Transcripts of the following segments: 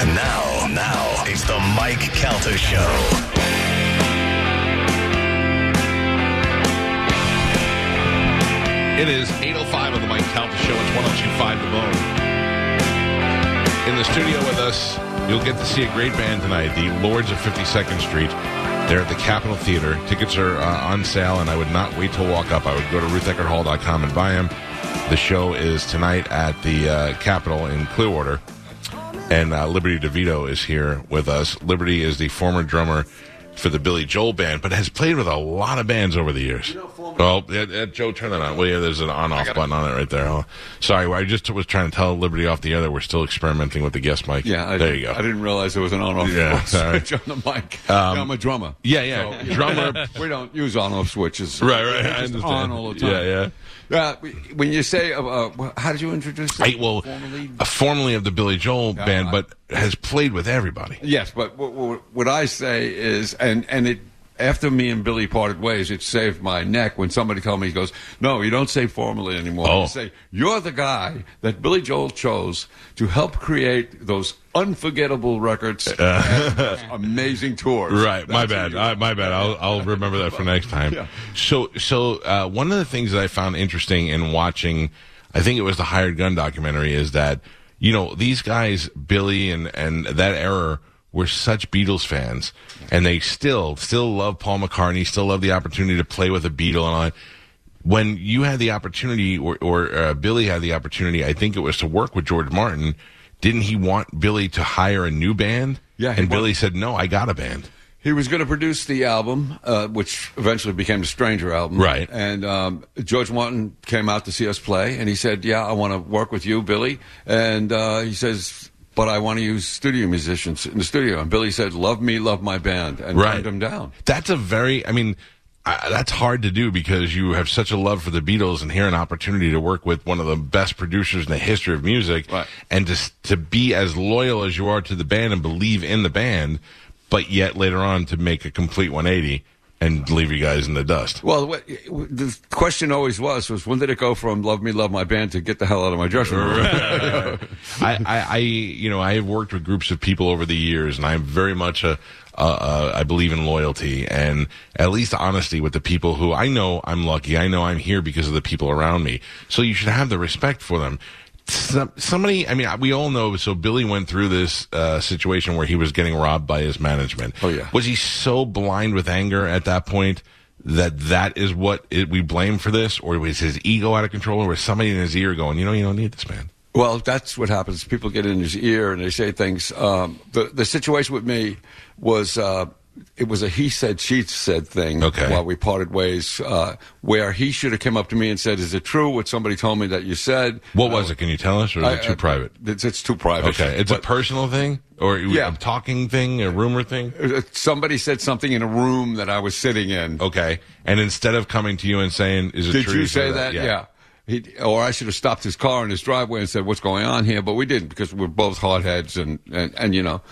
And now, now, it's the Mike Calta Show. It is 8.05 on the Mike Calta Show. It's 1025 The Bone. In the studio with us, you'll get to see a great band tonight, the Lords of 52nd Street. They're at the Capitol Theater. Tickets are uh, on sale, and I would not wait to walk up. I would go to rutheckerdhall.com and buy them. The show is tonight at the uh, Capitol in Clearwater, and uh, Liberty DeVitto is here with us. Liberty is the former drummer for the Billy Joel band, but has played with a lot of bands over the years. Well, yeah, yeah, Joe, turn that on. Well, yeah, there's an on-off button on it right there. Oh, sorry, I just was trying to tell Liberty off the air that we're still experimenting with the guest mic. Yeah, I, there you go. I didn't realize there was an on-off Yeah, sorry. switch on the mic. yeah, I'm a drummer. yeah, yeah, drummer. we don't use on-off switches. Right, right. I understand. on all the time. Yeah, yeah. Uh, when you say, uh, uh, how did you introduce? I, well, Formally? uh, formerly of the Billy Joel band, I- but has played with everybody. Yes, but what, what, what I say is, and and it after me and Billy parted ways, it saved my neck when somebody told me he goes, "No, you don't say formally anymore. Oh. You say you're the guy that Billy Joel chose to help create those unforgettable records, and amazing tours." Right, my bad. Uh, are. my bad. I'll, I'll remember that for next time. Yeah. So, so uh, one of the things that I found interesting in watching, I think it was the Hired Gun documentary, is that you know these guys, Billy and and that era, were such Beatles fans, and they still still love Paul McCartney, still love the opportunity to play with a Beatle and all that. When you had the opportunity, or, or uh, Billy had the opportunity, I think it was to work with George Martin. Didn't he want Billy to hire a new band? Yeah, and wa- Billy said, "No, I got a band." He was going to produce the album, uh, which eventually became the Stranger album. Right. And um, George Martin came out to see us play, and he said, "Yeah, I want to work with you, Billy." And uh, he says, "But I want to use studio musicians in the studio." And Billy said, "Love me, love my band," and right. turned him down. That's a very, I mean, I, that's hard to do because you have such a love for the Beatles and here an opportunity to work with one of the best producers in the history of music, Right. and to to be as loyal as you are to the band and believe in the band, but yet later on to make a complete 180 and leave you guys in the dust. Well, what, the question always was, was when did it go from "Love me, love my band" to "Get the hell out of my dressing room"? I, I, I, you know, I have worked with groups of people over the years, and I'm very much a, uh, uh, I believe in loyalty and at least honesty with the people who I know I'm lucky. I know I'm here because of the people around me. So you should have the respect for them. Some, somebody, I mean, we all know. So Billy went through this uh, situation where he was getting robbed by his management. Oh, yeah. Was he so blind with anger at that point? That that is what it, we blame for this, or was his ego out of control, or was somebody in his ear going, "You know, you don't need this man." Well, that's what happens. People get in his ear and they say things. Um, the the situation with me was uh, it was a he said she said thing. Okay. While we parted ways, uh, where he should have come up to me and said, "Is it true what somebody told me that you said?" What was it? Can you tell us, or is I- it too I- private? It's, it's too private. Okay, it's a personal thing, or Yeah. a talking thing, a rumor thing. uh, somebody said something in a room that I was sitting in. Okay, and instead of coming to you and saying, "Is it Did true?" Did you say that? Yeah. He, or I should have stopped his car in his driveway and said, "What's going on here?" But we didn't because we're both hardheads, and, and and you know.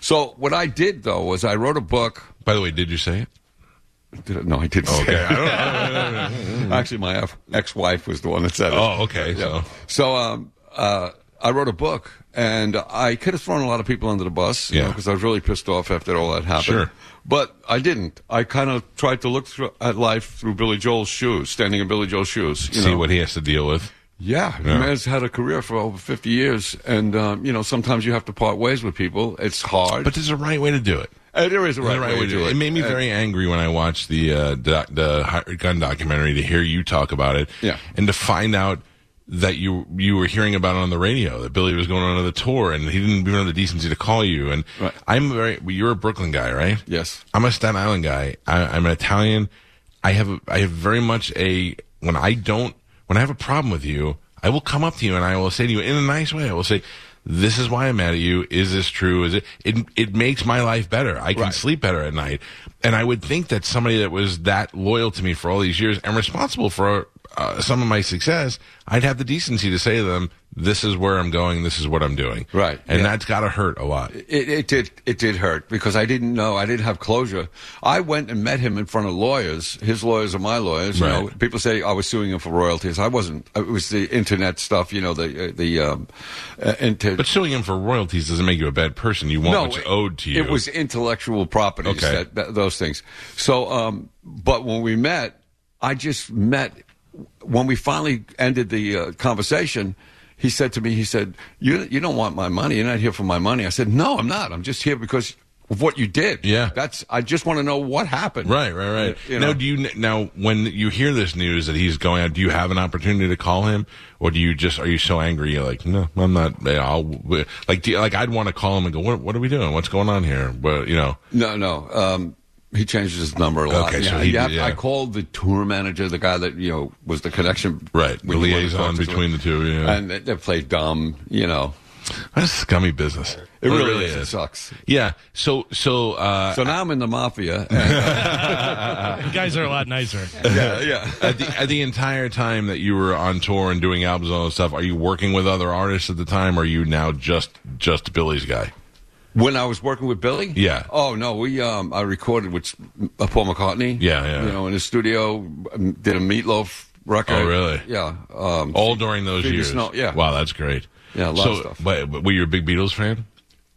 So what I did though was I wrote a book. By the way, did you say it? Did no, I didn't. Okay. I. Actually, my ex- ex-wife was the one that said it. Oh, okay, so- so um, uh, I wrote a book, and I could have thrown a lot of people under the bus, Yeah. because I was really pissed off after all that happened. Sure. But I didn't. I kind of tried to look through, at life through Billy Joel's shoes, standing in Billy Joel's shoes. You See know? what he has to deal with. Yeah, the Yeah. man's had a career for over 50 years, and um, you know sometimes you have to part ways with people. It's hard, But there's a right way to do it. Uh, there is a right, right way to do it. It made me And- very angry when I watched the uh, doc, the Hired gun documentary to hear you talk about it, Yeah. and to find out that you you were hearing about on the radio that Billy was going on another tour and he didn't even have the decency to call you. And Right. I'm very you're a Brooklyn guy, right? Yes. I'm a Staten Island guy. I, I'm an Italian. I have I have very much a when I don't when I have a problem with you, I will come up to you and I will say to you in a nice way. I will say, "This is why I'm mad at you. Is this true? Is it? It it makes my life better. I can Right. sleep better at night." And I would think that somebody that was that loyal to me for all these years and responsible for uh, some of my success, I'd have the decency to say to them, "This is where I'm going. This is what I'm doing." Right, and yeah. that's got to hurt a lot. It, it did. It did hurt because I didn't know. I didn't have closure. I went and met him in front of lawyers. His lawyers are my lawyers. You Right. know, people say I was suing him for royalties. I wasn't. It was the internet stuff. You know, the uh, the um, uh, inter- But suing him for royalties doesn't make you a bad person. You want what's it- owed to you. It was intellectual property. Okay. that, that, those things. So, um, but when we met, I just met. When we finally ended the uh, conversation, he said to me, "He said, you you don't want my money. You're not here for my money." I said, "No, I'm not. I'm just here because." Of what you did, Yeah. That's. I just want to know what happened. Right, right, right. You now, know? do you now when you hear this news that he's going out? Do you have an opportunity to call him, or do you just are you so angry? You're like, no, I'm not. I'll like, do you, like I'd want to call him and go, what, what are we doing? What's going on here? But you know, No, no. Um, he changed his number a lot. Okay, so yeah, he yeah, yeah. I called the tour manager, the guy that you know was the connection, Right, the when you wanted to liaison between the two, yeah. and they, they played dumb. You know, that's scummy business. it really, is. It sucks. Yeah. So, so, uh, So now I'm in the mafia. And, guys are a lot nicer. yeah, yeah. at the, at the entire time that you were on tour and doing albums and all that stuff, are you working with other artists at the time, or are you now just just Billy's guy? When I was working with Billy, Yeah. Oh no, we um, I recorded with uh, Paul McCartney. Yeah, yeah. You know, in the studio, um, did a Meatloaf record. Oh, really? Yeah. Um, All during those years. Snow, yeah. Wow, that's great. Yeah, a lot so, of stuff. But, but were you a big Beatles fan?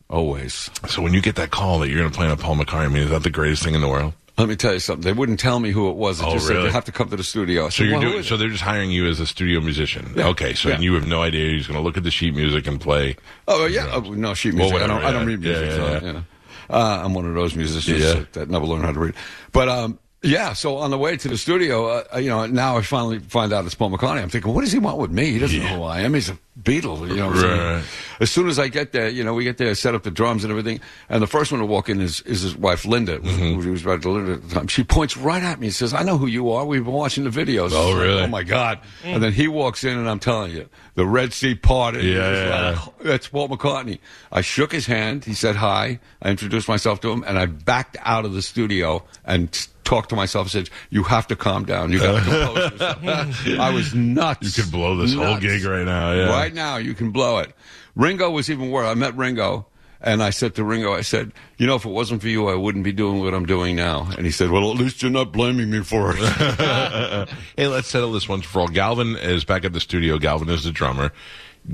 always. So when you get that call that you're going to play on a Paul McCartney, I mean, is that the greatest thing in the world? Let me tell you something. They wouldn't tell me who it was. They Oh, just said really? they have to come to the studio. I So said, you're well, doing. So they're just hiring you as a studio musician. Yeah. Okay. So Yeah. and you have no idea just going to look at the sheet music and play. Oh yeah, oh, no sheet Well, music. I don't. I don't read music. Yeah, so, yeah, yeah. you know. uh, I'm one of those musicians Yeah. that, that never learned how to read. But um, yeah. So on the way to the studio, uh, you know, now I finally find out it's Paul McCartney. I'm thinking, what does he want with me? He doesn't know who I am. He's a Beatle. You know. what I'm saying? As soon as I get there, you know, we get there, set up the drums and everything, and the first one to walk in is, is his wife Linda, Mm-hmm. who was about to Linda at the time. She points right at me and says, "I know who you are. We've been watching the videos." Oh, It's really? oh my god! And then he walks in, and I'm telling you, the Red Sea parted. Yeah, yeah, like, that's Paul McCartney. I shook his hand. He said hi. I introduced myself to him, and I backed out of the studio and s- talked to myself and said, "You have to calm down. You got to compose yourself." I was nuts. You could blow this whole gig right now. Yeah. Right now, you can blow it. Ringo was even worse. I met Ringo. And I said to Ringo, I said, you know, if it wasn't for you, I wouldn't be doing what I'm doing now. And he said, well, at least you're not blaming me for it. Hey, let's settle this once for all. Galvin is back at the studio. Galvin is the drummer.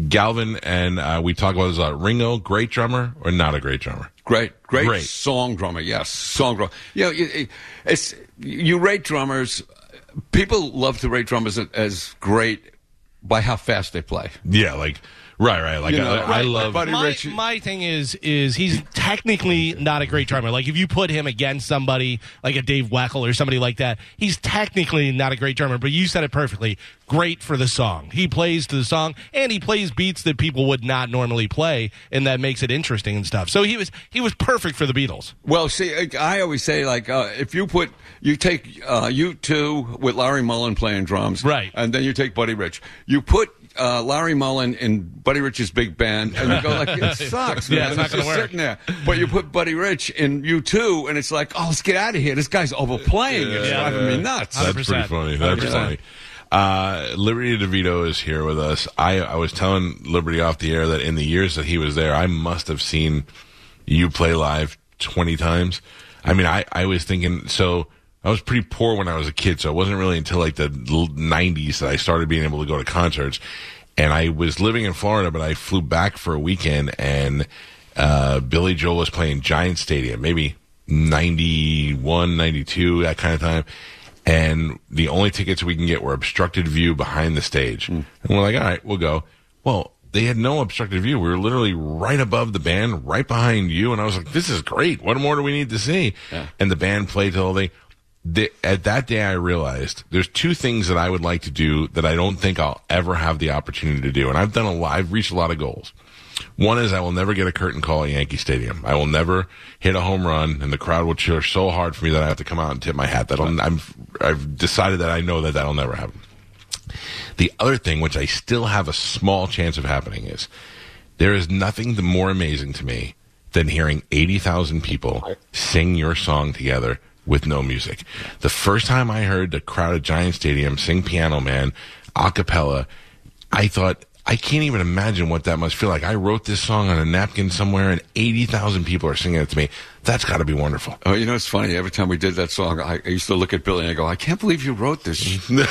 Galvin and uh, we talk about this a lot. Ringo, great drummer or not a great drummer? Great, great, Great. song drummer. Yes, song drummer. You know, it- it's you rate drummers. People love to rate drummers as great by how fast they play. Yeah, like right, right. Like You know, I, I love. Buddy my, Rich- my thing is is he's technically not a great drummer. Like if you put him against somebody like a Dave Weckl or somebody like that, he's technically not a great drummer. But you said it perfectly. Great for the song. He plays to the song and he plays beats that people would not normally play, and that makes it interesting and stuff. So he was he was perfect for the Beatles. Well, see, I- I always say like uh, if you put you take uh, U2 with Larry Mullen playing drums, Right. and then you take Buddy Rich, you put. Uh, Larry Mullen in Buddy Rich's big band, and you go like, it sucks, man. Yeah, it's not gonna work. sitting there. But you put Buddy Rich in U2, and it's like, oh, let's get out of here. This guy's overplaying. it's Yeah. driving me nuts. That's 100%. pretty funny. That's 100%. funny. Uh, Liberty DeVitto is here with us. I, I was telling Liberty off the air that in the years that he was there, I must have seen you play live 20 times. I mean, I, I was thinking, so I was pretty poor when I was a kid, so it wasn't really until like the 90s that I started being able to go to concerts. And I was living in Florida, but I flew back for a weekend and, uh, Billy Joel was playing Giant Stadium, maybe 91, 92, that kind of time. And the only tickets we can get were obstructed view behind the stage. And we're like, all right, we'll go. Well, they had no obstructed view. We were literally right above the band, right behind you. And I was like, this is great. What more do we need to see? And the band played till they, the, at that day, I realized there's two things that I would like to do that I don't think I'll ever have the opportunity to do. And I've done a lot, I've reached a lot of goals. One is I will never get a curtain call at Yankee Stadium. I will never hit a home run, and the crowd will cheer so hard for me that I have to come out and tip my hat. That'll, I'm, I've decided that I know that that'll never happen. The other thing, which I still have a small chance of happening, is there is nothing more amazing to me than hearing 80,000 people sing your song together with no music. The first time I heard the crowd at Giant Stadium sing Piano Man a cappella, I thought, I can't even imagine what that must feel like. I wrote this song on a napkin somewhere and 80,000 people are singing it to me. That's got to be wonderful. Oh, you know, it's funny. Every time we did that song, I, I used to look at Billy and I go, I can't believe you wrote this. You know?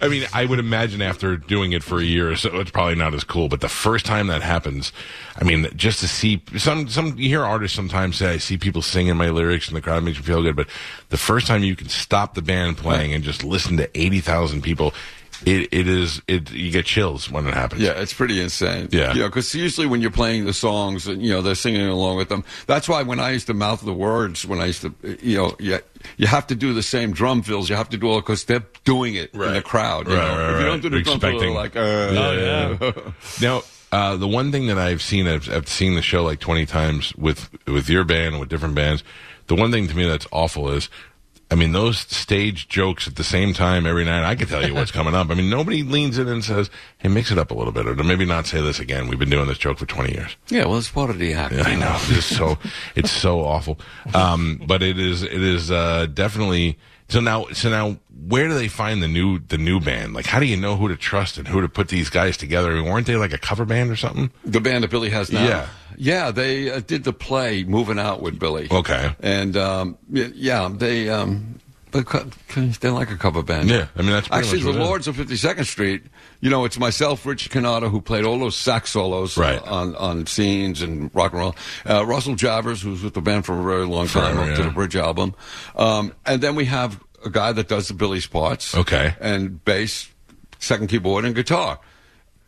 I mean, I would imagine after doing it for a year or so, it's probably not as cool. But the first time that happens, I mean, just to see some, some, you hear artists sometimes say, I see people singing my lyrics and the crowd makes me feel good. But the first time you can stop the band playing and just listen to 80,000 people, it, it is, it, you get chills when it happens. Yeah, it's pretty insane. Yeah. You know, because usually when you're playing the songs, and you know, they're singing along with them. That's why when I used to mouth the words, when I used to, you know, yeah, you have to do the same drum fills. You have to do all because they're doing it in Right. the crowd. You Right, know? right, if you don't right. do the drum fill, Expecting- they're like, uh, Oh, yeah. Now, uh, the one thing that I've seen, I've, I've seen the show like 20 times with, with your band and with different bands. The one thing to me that's awful is, I mean, those stage jokes at the same time every night, I can tell you what's coming up. I mean, nobody leans in and says, hey, mix it up a little bit, or maybe not say this again. We've been doing this joke for 20 years. yeah, well, it's part of the act. Yeah, I know. It's so it's so awful. Um, but it is it is uh, definitely so now so now where do they find the new the new band? Like how do you know who to trust and who to put these guys together? I mean, weren't they like a cover band or something? The band that Billy has now. Yeah. Yeah, they uh, did the play Moving Out with Billy. Okay. And, um, yeah, they, um, but they're like a cover band. Yeah, I mean, that's pretty Actually, the what it is. Lords of 52nd Street, you know, it's myself, Rich Cannata, who played all those sax solos Right. on, on scenes and rock and roll. Uh, Russell Javors, who's with the band for a very long time, Forever, up to yeah. the Bridge album. Um, and then we have a guy that does the Billy's parts. Okay. And bass, second keyboard, and guitar.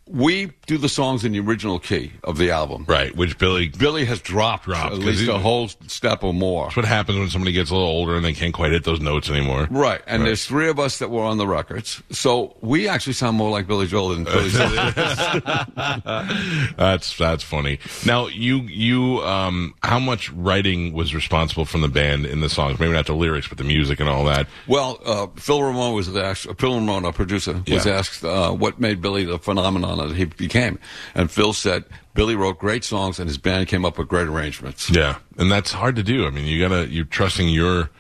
We do the songs in the original key of the album. Right, which Billy Billy has dropped, Dropped, at least he- a whole step or more. That's what happens when somebody gets a little older and they can't quite hit those notes anymore. Right, and Right. there's three of us that were on the records, so we actually sound more like Billy Joel than Billy Joel. That's that's funny. Now you you um how much writing was responsible from the band in the songs? Maybe not the lyrics, but the music and all that. well, uh, Phil Ramone was asked. Phil Ramone, our producer, was Yeah. asked uh, what made Billy the phenomenon that he became, and Phil said Billy wrote great songs, and his band came up with great arrangements. Yeah, and that's hard to do. I mean, you gotta you're trusting your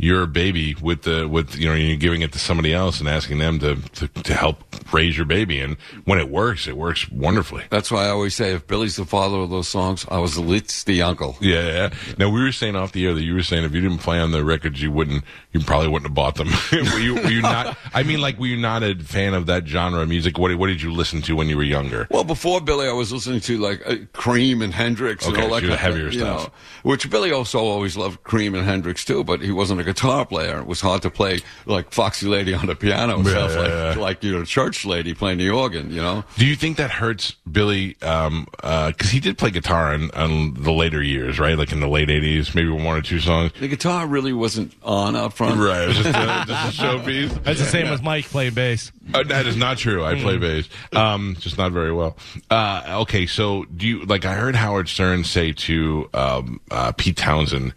your baby with the with you know you're giving it to somebody else and asking them to, to to help raise your baby. And when it works, it works wonderfully. That's why I always say, if Billy's the father of those songs, I was at least the uncle. Yeah, yeah. Now we were saying off the air that you were saying if you didn't play on the records, you wouldn't, you probably wouldn't have bought them. were you, were you not? I mean, like, were you not a fan of that genre of music? What, what did you listen to when you were younger? Well, before Billy, I was listening to like uh, Cream and Hendrix Okay, and all that kind heavier of, you stuff. know, which Billy also always loved Cream and Hendrix too, but he wasn't a guitar player. It was hard to play like Foxy Lady on the piano and Yeah, stuff yeah, like yeah. like you know church lady playing the organ. You know, Do you think that hurts Billy? Um, uh 'cause he did play guitar in, on the later years, right? Like in the late '80s, maybe one or two songs. the guitar really wasn't on up front. Right, it was just a, just a showpiece. That's the same with Mike playing bass. Uh, that is not true. I play bass, um, just not very well. Uh, okay, so do you like? I heard Howard Stern say to um, uh, Pete Townshend,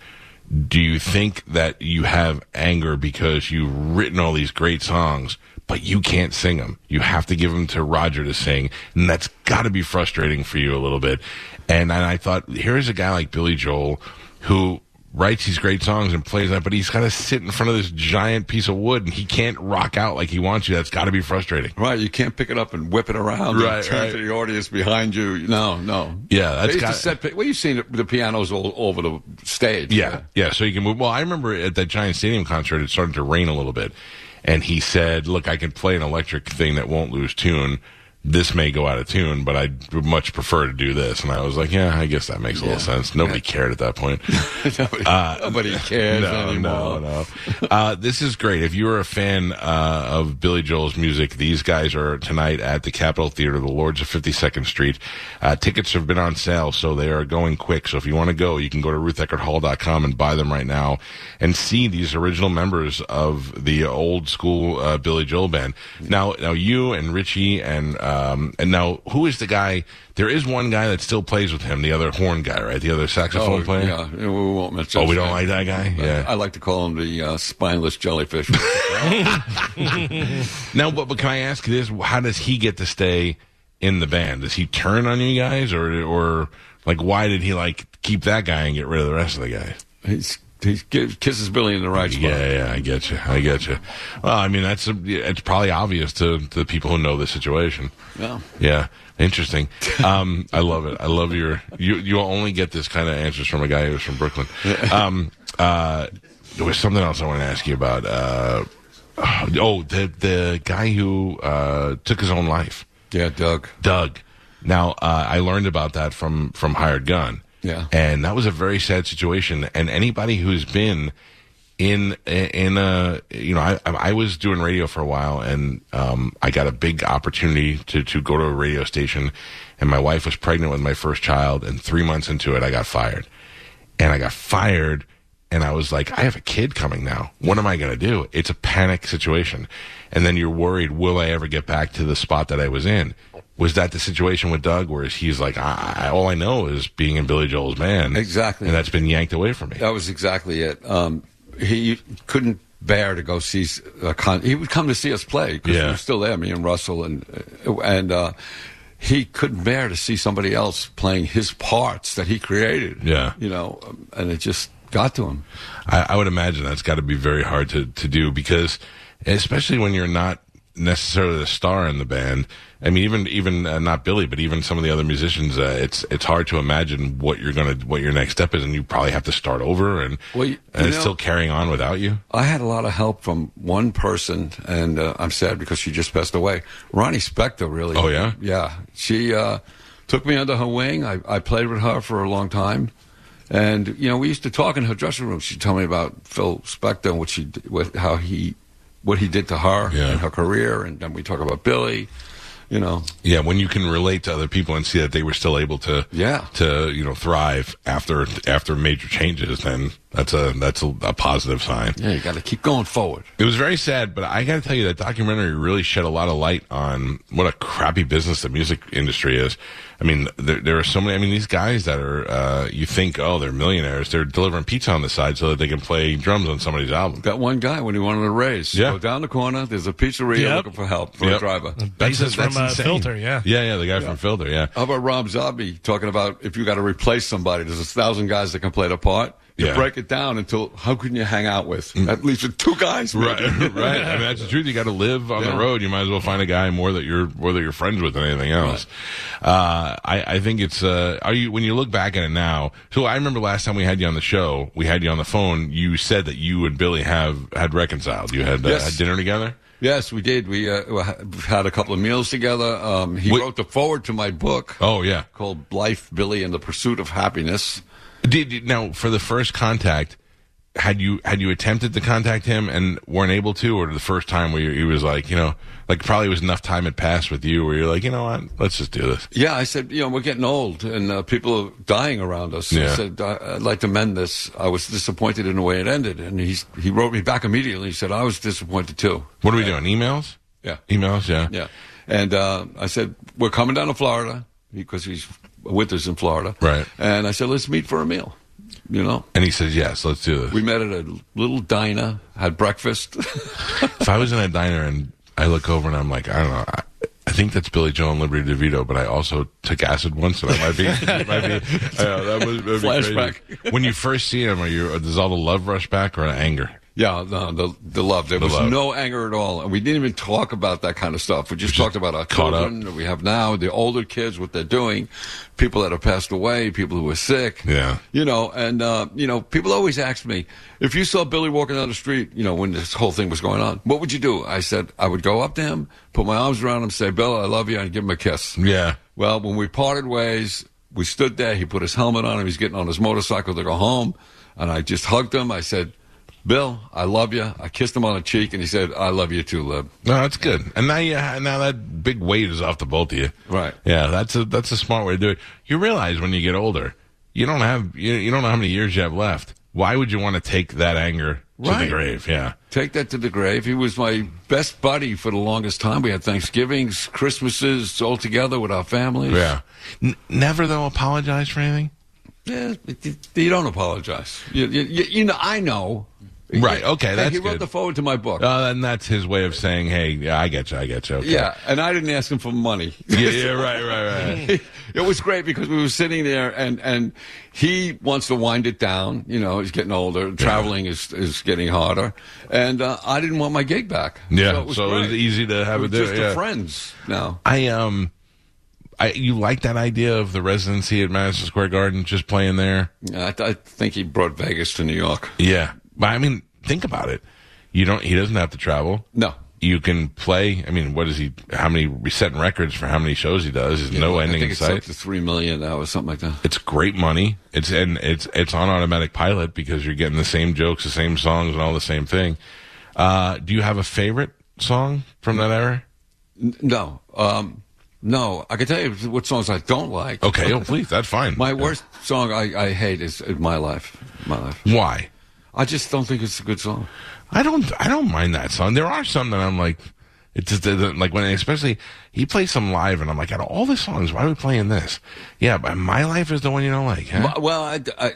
"Do you think that you have anger because you've written all these great songs, but you can't sing them? You have to give them to Roger to sing, and that's got to be frustrating for you a little bit." And, and I thought, here's a guy like Billy Joel who writes these great songs and plays that, but he's got to sit in front of this giant piece of wood and he can't rock out like he wants you. That's got to be frustrating. Right, you can't pick it up and whip it around Right, and turn right. to the audience behind you. No, no. Yeah, that's got to set, well, you've seen the, the pianos all over the stage. Yeah, yeah. So you can move. Well, I remember at that Giant Stadium concert, it started to rain a little bit, and he said, "Look, I can play an electric thing that won't lose tune. This may go out of tune, but I'd much prefer to do this." And I was like, "Yeah, I guess that makes a little sense." Nobody cared at that point. nobody, nobody cares Uh, no, anymore. no, no. Uh, this is great. If you're a fan uh, of Billy Joel's music, these guys are tonight at the Capitol Theater, the Lords of 52nd Street. Uh, tickets have been on sale, so they are going quick. So if you want to go, you can go to rutheckerdhall.com and buy them right now and see these original members of the old school uh, Billy Joel band. Now, now you and Richie and um, and now who is the guy? There is one guy that still plays with him, the other horn guy, right? The other saxophone Oh, player. yeah, we won't mention. Oh, we don't like that guy. Yeah. I like to call him the uh, spineless jellyfish. Now, but, but can I ask you this? How does he get to stay in the band? Does he turn on you guys, or or Like, why did he like keep that guy and get rid of the rest of the guys? He's, he kisses Billy in the right spot. Yeah, yeah, I get you. I get you. Well, I mean, that's a, it's probably obvious to, to the people who know the situation. Yeah. Yeah, interesting. Um, I love it. I love your you. You only get this kind of answers from a guy who's from Brooklyn. Um, uh, there was something else I want to ask you about. Uh, oh, the the guy who uh, took his own life, Yeah, Doug. Doug. Now uh, I learned about that from from Hired Gun. Yeah. and that was a very sad situation. And anybody who's been in in a you know I I was doing radio for a while and um, I got a big opportunity to to go to a radio station and my wife was pregnant with my first child and three months into it I got fired and I got fired and I was like I have a kid coming now what am I going to do it's a panic situation and then you're worried will I ever get back to the spot that I was in was that the situation with Doug where he's like I, all I know is being in Billy Joel's band Exactly. and that's been yanked away from me That was exactly it. Um, he couldn't bear to go see a con. He would come to see us play because Yeah. we were still there, me and Russell, and uh, and uh, he couldn't bear to see somebody else playing his parts that he created. Yeah. you know, um, and it just got to him. I, I would imagine that's got to be very hard to, to do because, especially when you're not necessarily the star in the band. I mean, even even uh, not Billy, but even some of the other musicians, uh, it's it's hard to imagine what you're gonna what your next step is, and you probably have to start over, and Well, you- and you it's know- still carrying on without you. I had a lot of help from one person, and uh, I'm sad because she just passed away. Ronnie Spector, really. Oh, yeah? yeah. She uh, took me under her wing. I, I played with her for a long time, and you know we used to talk in her dressing room. She'd tell me about Phil Spector and what she, what how he, what he did to her Yeah. and her career, and then we talk about Billy. You know, Yeah, when you can relate to other people and see that they were still able to Yeah. to you know thrive after after major changes, then that's a that's a, a positive sign. yeah, you got to keep going forward. It was very sad, but I got to tell you that documentary really shed a lot of light on what a crappy business the music industry is. I mean, there, there are so many. I mean, these guys that are uh, you think, oh, they're millionaires. They're delivering pizza on the side so that they can play drums on somebody's album. Got one guy when he wanted a raise. Yeah. Go down the corner. There's a pizzeria Yep. looking for help for Yep. a driver. That's, Basis that's from, uh. Filter, yeah. yeah, yeah. The guy from Filter, yeah. How about Rob Zombie talking about if you got to replace somebody, there's a thousand guys that can play the part. You Yeah. break it down until how can you hang out with at least with two guys? Right, right. I mean, that's the truth. You got to live on the road. You might as well find a guy more that you're more that you're friends with than anything else. Uh, I, I think it's. Uh, are you when you look back at it now? So I remember last time we had you on the show, we had you on the phone. You said that you and Billy have had reconciled. You had, uh, had dinner together. Yes, we did. We uh, had a couple of meals together. Um, he Wait- wrote the foreword to my book Oh yeah. called Life, Billy, and the Pursuit of Happiness. Did, did- now for the first contact? Had you had you attempted to contact him and weren't able to, or the first time where you, he was like, you know, like probably was enough time had passed with you where you're like, you know what, let's just do this. Yeah, I said, you know, we're getting old and uh, people are dying around us. Yeah. I said, I'd like to mend this. I was disappointed in the way it ended. And he's, he wrote me back immediately. He said, I was disappointed too. What are we doing? Emails? Yeah. Emails, yeah. Yeah. And uh, I said, we're coming down to Florida because he's winter's in Florida. Right. And I said, let's meet for a meal. You know, And he says, yes, let's do this. we met at a little diner, had breakfast. if I was in a diner and I look over and I'm like, I don't know, I, I think that's Billy Joel and Liberty DeVitto, but I also took acid once, and I might be, it might be, I know, that was Flashback. crazy. When you first see him, are you does all the love rush back or anger? Yeah, no, the, the love. There The was love. no anger at all. And we didn't even talk about that kind of stuff. We just, talked about our children that we have now, the older kids, what they're doing, people that have passed away, people who are sick. Yeah. You know, and, uh, you know, people always ask me, if you saw Billy walking down the street, you know, when this whole thing was going on, what would you do? I said, I would go up to him, put my arms around him, say, Bill, I love you, and give him a kiss. Yeah, Well, when we parted ways, we stood there. He put his helmet on. He was getting on his motorcycle to go home. And I just hugged him. I said, Bill, I love you. I kissed him on the cheek, and he said, I love you too, Lib. no, that's good. And now you now that big weight is off the both of you. Right. Yeah, that's a that's a smart way to do it. You realize when you get older, you don't have you, you don't know how many years you have left. Why would you want to take that anger to the grave? Yeah. Take that to the grave. He was my best buddy for the longest time. We had Thanksgivings, Christmases all together with our families. Yeah. N- never though apologize for anything. Yeah, you- don't apologize. You, you, you know, I know Right, okay, Hey, that's he wrote good. the foreword to my book. Uh, and that's his way of saying, "Hey, yeah, I get you, I get you." Okay. yeah, and I didn't ask him for money. yeah, yeah, right, right, right. it was great because we were sitting there and, and he wants to wind it down. You know, he's getting older. Traveling is, is getting harder. And uh, I didn't want my gig back. Yeah, So it was, so it was easy to have it there, just yeah. friends now. I um, I you like that idea of the residency at Madison Square Garden, just playing there? I, th- I think he brought Vegas to New York. Yeah, I mean, think about it. You don't. He doesn't have to travel. No. You can play. I mean, what is he? How many he's setting records for how many shows he does? There's no I ending in it's sight. up to three million now or something like that. It's great money. It's and it's it's on automatic pilot because you're getting the same jokes, the same songs, and all the same thing. Uh, do you have a favorite song from that era? No. Um, no. I can tell you what songs I don't like. Okay, oh please, that's fine. My worst song I, I hate is My Life. My Life. Why? I just don't think it's a good song. I don't. I don't mind that song. There are some that I'm like. It just doesn't like when, especially he plays some live, and I'm like, out of all the songs, why are we playing this? Yeah, but my life is the one you don't like. Huh? Well, I, I,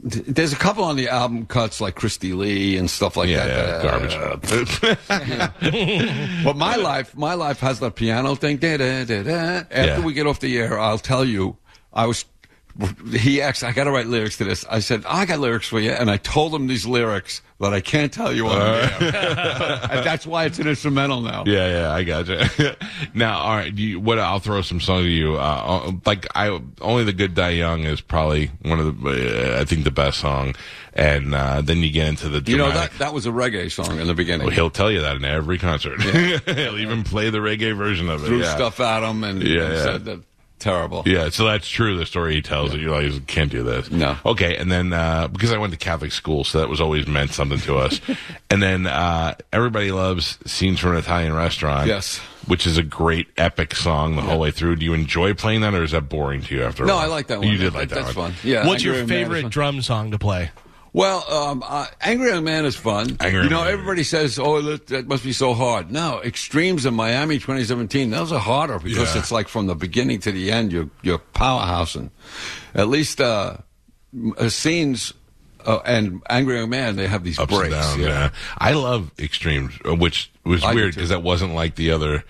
there's a couple on the album cuts like Christie Lee and stuff like yeah, that. yeah, Uh, garbage. But my life, my life has that piano thing. Da, da, da, da. After Yeah. we get off the air, I'll tell you. I was. He asked, "I got to write lyrics to this." I said, "I got lyrics for you," and I told him these lyrics that I can't tell you on and that's why it's an instrumental now. Yeah, yeah, I gotcha. now, all right, you, what? I'll throw some songs to you. Uh, like I, only the good die young is probably one of the, uh, I think the best song, and uh, then you get into the You know that that was a reggae song in the beginning. Well, he'll tell you that in every concert. he'll even play the reggae version of it. Threw yeah. stuff at him and, Yeah, and yeah. said that terrible. Yeah, so that's true. The story he tells that you're like, can't do this. No. Okay, and then uh, because I went to Catholic school, so that was always meant something to us. and then uh, everybody loves "Scenes from an Italian Restaurant." Yes. which is a great epic song the whole way through. Do you enjoy playing that, or is that boring to you after? a No, while? I like that one. You did like that That's one. fun. Yeah. What's your Angry Man is favorite drum song to play? Well, um, uh, Angry Young Man is fun. Angry you know, Man. everybody says, "Oh, that, that must be so hard." No, Extremes in Miami 2017. Those are harder because Yeah. it's like from the beginning to the end. You're you're powerhousing. At least uh, uh, scenes uh, and Angry Young Man, they have these Ups breaks. and downs. Yeah. I love Extremes, uh, which was I weird because that wasn't like the other.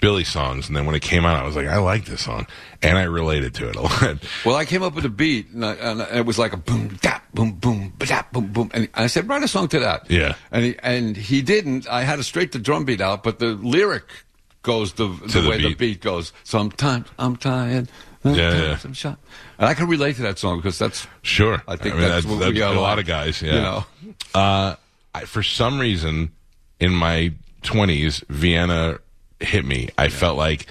Billy songs, and then when it came out, I was like, I like this song, and I related to it a lot. Well, I came up with a beat, and, I, and it was like a boom, dap, boom, boom, ba-dap, boom, boom, and I said, write a song to that. Yeah. and he, and he didn't. I had to straight the drum beat out, but the lyric goes the, the, the way the beat. beat goes. Sometimes I'm tired. Yeah, yeah. I'm shot. And I can relate to that song because that's Sure, I think mean, that's what we a are lot of guys. Yeah, you know. Uh, I, for some reason, in my twenties, Vienna hit me. I felt like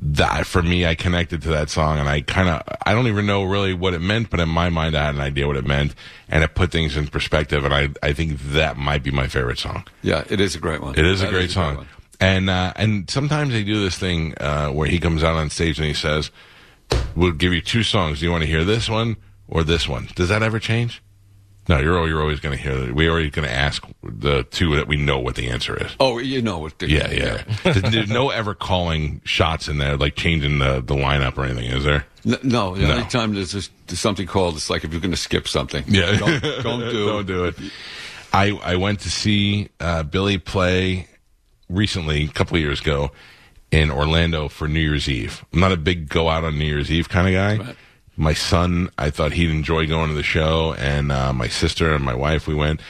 that for me. I connected to that song, and I kind of I don't even know really what it meant, but in my mind, I had an idea what it meant, and it put things in perspective. And I I think that might be my favorite song. yeah, it is a great one. It is a That great song. one. and uh, and sometimes they do this thing uh, where he comes out on stage and he says, "We'll give you two songs. Do you want to hear this one or this one?" Does that ever change? No, you're you're always going to hear. We're already going to ask the two that we know what the answer is. Oh, you know what? the- Yeah, yeah. there's, there's no ever calling shots in there, like changing the, the lineup or anything, is there? N- No, the No. only time there's, this, there's something called, it's like if you're going to skip something. Yeah, Don't, don't do don't do it. I I went to see uh, Billy play recently, a couple of years ago, in Orlando for New Year's Eve. I'm not a big go out on New Year's Eve kind of guy. Right. My son, I thought he'd enjoy going to the show, and uh, my sister and my wife, we went.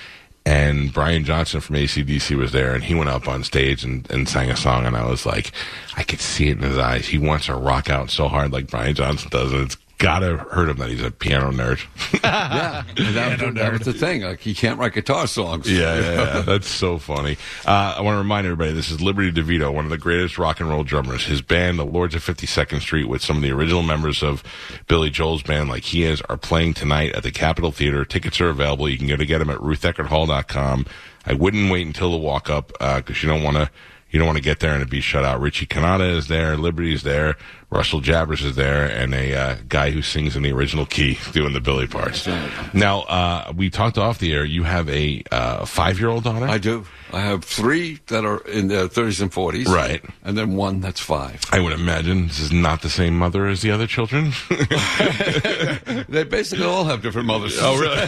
And Brian Johnson from ACDC was there, and he went up on stage and, and sang a song, and I was like, I could see it in his eyes. He wants to rock out so hard like Brian Johnson does, and it's gotta hurt him that he's a piano nerd. Yeah, and that, was- that was the thing. Like he can't write guitar songs. Yeah, yeah, yeah. that's so funny. Uh, I want to remind everybody this is Liberty DeVitto, one of the greatest rock and roll drummers. His band, the Lords of 52nd Street, with some of the original members of Billy Joel's band, like he is, are playing tonight at the Capitol Theater. Tickets are available. You can go to get them at rutheckerdhall.com. I wouldn't wait until the walk up because you don't want to. You don't want to get there and it be shut out. Richie Cannata is there, Liberty's there, Russell Javors is there, and a uh, guy who sings in the original key doing the Billy parts. Now, uh, we talked off the air. You have a uh, five year old daughter? I do. I have three that are in their 30s and 40s. Right. And then one that's five. I would imagine this is not the same mother as the other children. They basically all have different mothers. oh, really?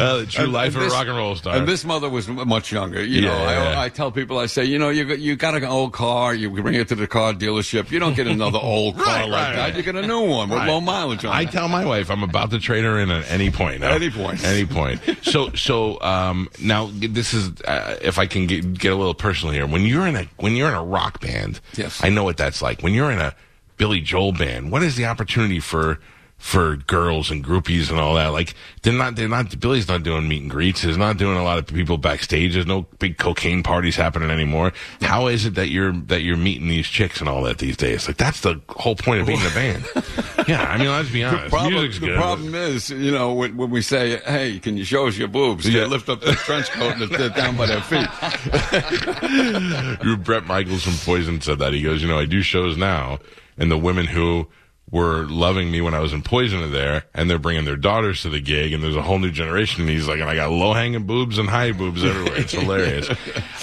uh, the true And- life and of a rock and roll star. And this mother was much younger. You know, Yeah, yeah. I, I tell people, I say, you know, you got, you got an old car, you bring it to the car dealership. You don't get another old car Right, like right, that. right. You get a new one with low mileage on it. I it. tell my wife I'm about to trade her in at any point. Now. Any point. Any point. So, so um, now this is uh, if I can get, get a little personal here. When you're in a when you're in a rock band, Yes. I know what that's like. When you're in a Billy Joel band, what is the opportunity for? For girls and groupies and all that, like they're not, they're not. Billy's not doing meet and greets. There's not doing a lot of people backstage. There's no big cocaine parties happening anymore. How is it that you're that you're meeting these chicks and all that these days? Like that's the whole point of being a band. yeah, I mean, let's be honest. problem, Music's the good. problem is, you know, when, when we say, "Hey, can you show us your boobs?" Yeah. They lift up their trench coat and they're down by their feet. Bret Michaels from Poison said that. He goes, you know, I do shows now, and the women who were loving me when I was in Poison are there, and they're bringing their daughters to the gig, and there's a whole new generation. And he's like, and I got low hanging boobs and high boobs everywhere. It's hilarious.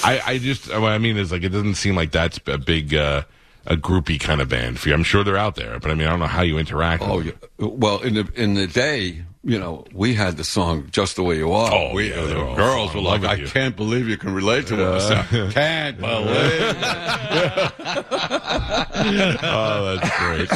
I, I just, what I mean is like, it doesn't seem like that's a big, uh, a groupie kind of band for you. I'm sure they're out there, but I mean, I don't know how you interact. Oh, with yeah. well, in the in the day, you know, we had the song "Just the Way You Are." Oh, we, yeah, the they were all girls were love like, "I you." can't believe you can relate to us." can't believe. Oh, that's great.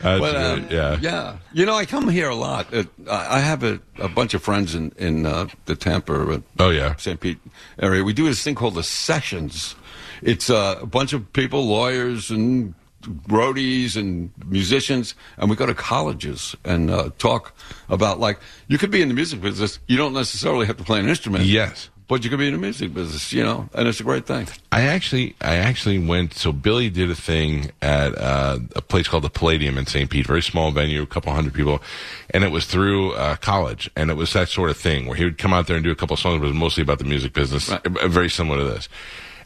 That's But, um, great. Yeah. yeah. You know, I come here a lot. Uh, I I have a, a bunch of friends in in uh, the Tampa, uh, Oh, yeah. St. Pete area. We do this thing called the sessions. It's uh, a bunch of people, lawyers and roadies and musicians, and we go to colleges and uh, talk about like you could be in the music business. You don't necessarily have to play an instrument. Yes. But you could be in the music business, you know, and it's a great thing. I actually, I actually went. So Billy did a thing at uh, a place called the Palladium in St. Pete, very small venue, a couple hundred people, and it was through uh, college, and it was that sort of thing where he would come out there and do a couple of songs, but it was mostly about the music business, Right. very similar to this.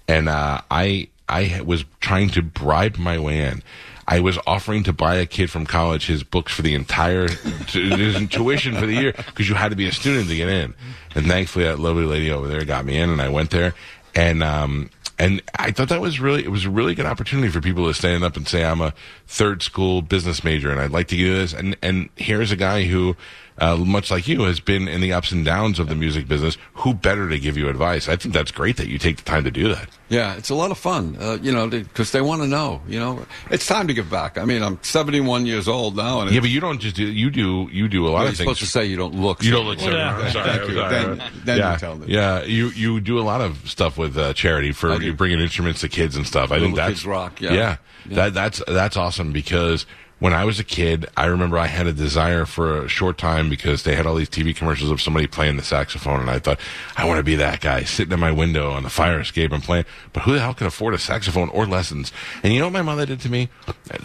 And uh, I, I was trying to bribe my way in. I was offering to buy a kid from college his books for the entire his tuition for the year because you had to be a student to get in. And thankfully, that lovely lady over there got me in, and I went there. And um, and I thought that was really it was a really good opportunity for people to stand up and say I'm a third school business major and I'd like to do this. And and here's a guy who. Uh, much like you, has been in the ups and downs of the music business. Who better to give you advice? I think that's great that you take the time to do that. Yeah, it's a lot of fun, uh, you know, because they want to know. You know, it's time to give back. I mean, I'm 71 years old now, and Yeah, but you don't just do you do you do a lot you're of supposed things. to say you don't look. You don't look Well, so yeah. sorry. Thank you. sorry. Then, then yeah, you tell them. Yeah, you you do a lot of stuff with uh, charity for you bringing instruments to kids and stuff. I think that's Kids Rock, yeah. yeah, Yeah. That that's that's awesome because when I was a kid, I remember I had a desire for a short time because they had all these TV commercials of somebody playing the saxophone, and I thought I want to be that guy sitting in my window on the fire escape and playing. But who the hell can afford a saxophone or lessons? And you know what my mother did to me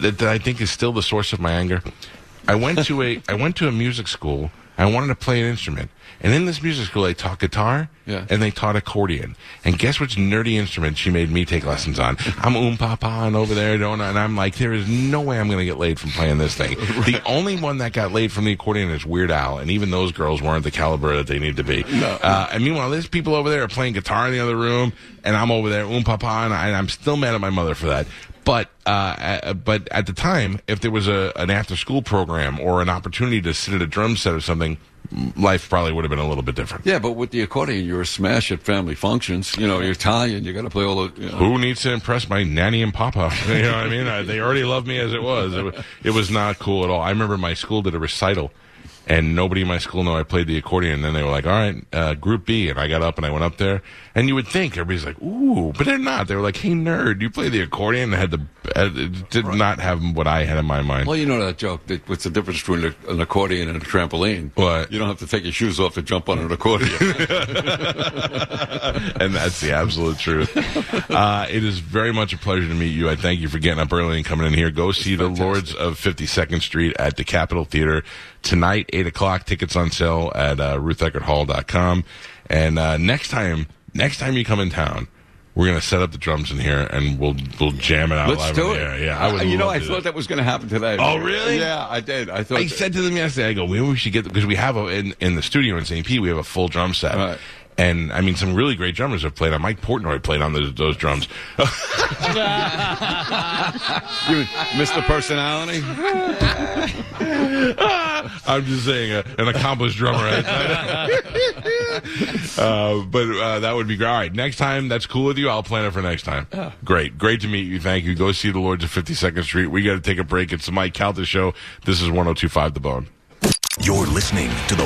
that, that I think is still the source of my anger. I went to a I went to a music school. I wanted to play an instrument, and in this music school, they taught guitar Yeah. and they taught accordion. And guess which nerdy instrument she made me take lessons on? I'm oom papa and over there doing, and I'm like, there is no way I'm going to get laid from playing this thing. The only one that got laid from the accordion is Weird Al, and even those girls weren't the caliber that they need to be. Uh, and meanwhile, there's people over there playing guitar in the other room, and I'm over there oom papa, and, I, and I'm still mad at my mother for that. But uh, but at the time, if there was a an after school program or an opportunity to sit at a drum set or something, life probably would have been a little bit different. Yeah, but with the accordion, you're a smash at family functions. You know, you're Italian. You got to play all the. You know. Who needs to impress my nanny and papa? You know what I mean? I, they already loved me as it was. It, it was not cool at all. I remember my school did a recital, and nobody in my school knew I played the accordion. And then they were like, "All right, uh, Group B," and I got up and I went up there. And you would think everybody's like, "Ooh," but they're not. They were like, "Hey, nerd, you play the accordion?" And had the uh, it did not have what I had in my mind. Well, you know that joke. That what's the difference between an accordion and a trampoline? What? You don't have to take your shoes off to jump on an accordion. and that's the absolute truth. Uh, it is very much a pleasure to meet you. I thank you for getting up early and coming in here. Go see the Lords of 52nd Street at the Capitol Theater tonight, 8 o'clock. Tickets on sale at uh, rutheckerdhall.com. And uh, next time, next time you come in town, we're gonna set up the drums in here and we'll we'll jam it out Let's live do in it. air. Yeah, I would. You know, I thought that. that was going to happen today. Oh, really? Yeah, I did. I thought. I that- said to them yesterday, I go, maybe we should get because we have a in in the studio in St. Pete, we have a full drum set. Right. And I mean, some really great drummers have played on. Mike Portnoy played on those, those drums. you missed the personality. I'm just saying, uh, an accomplished drummer. uh, but uh, that would be great. All right, next time, that's cool with you. I'll plan it for next time. Great. Great to meet you. Thank you. Go see the Lords of 52nd Street. We got to take a break. It's the Mike Calta Show. This is 1025 The Bone. You're listening to the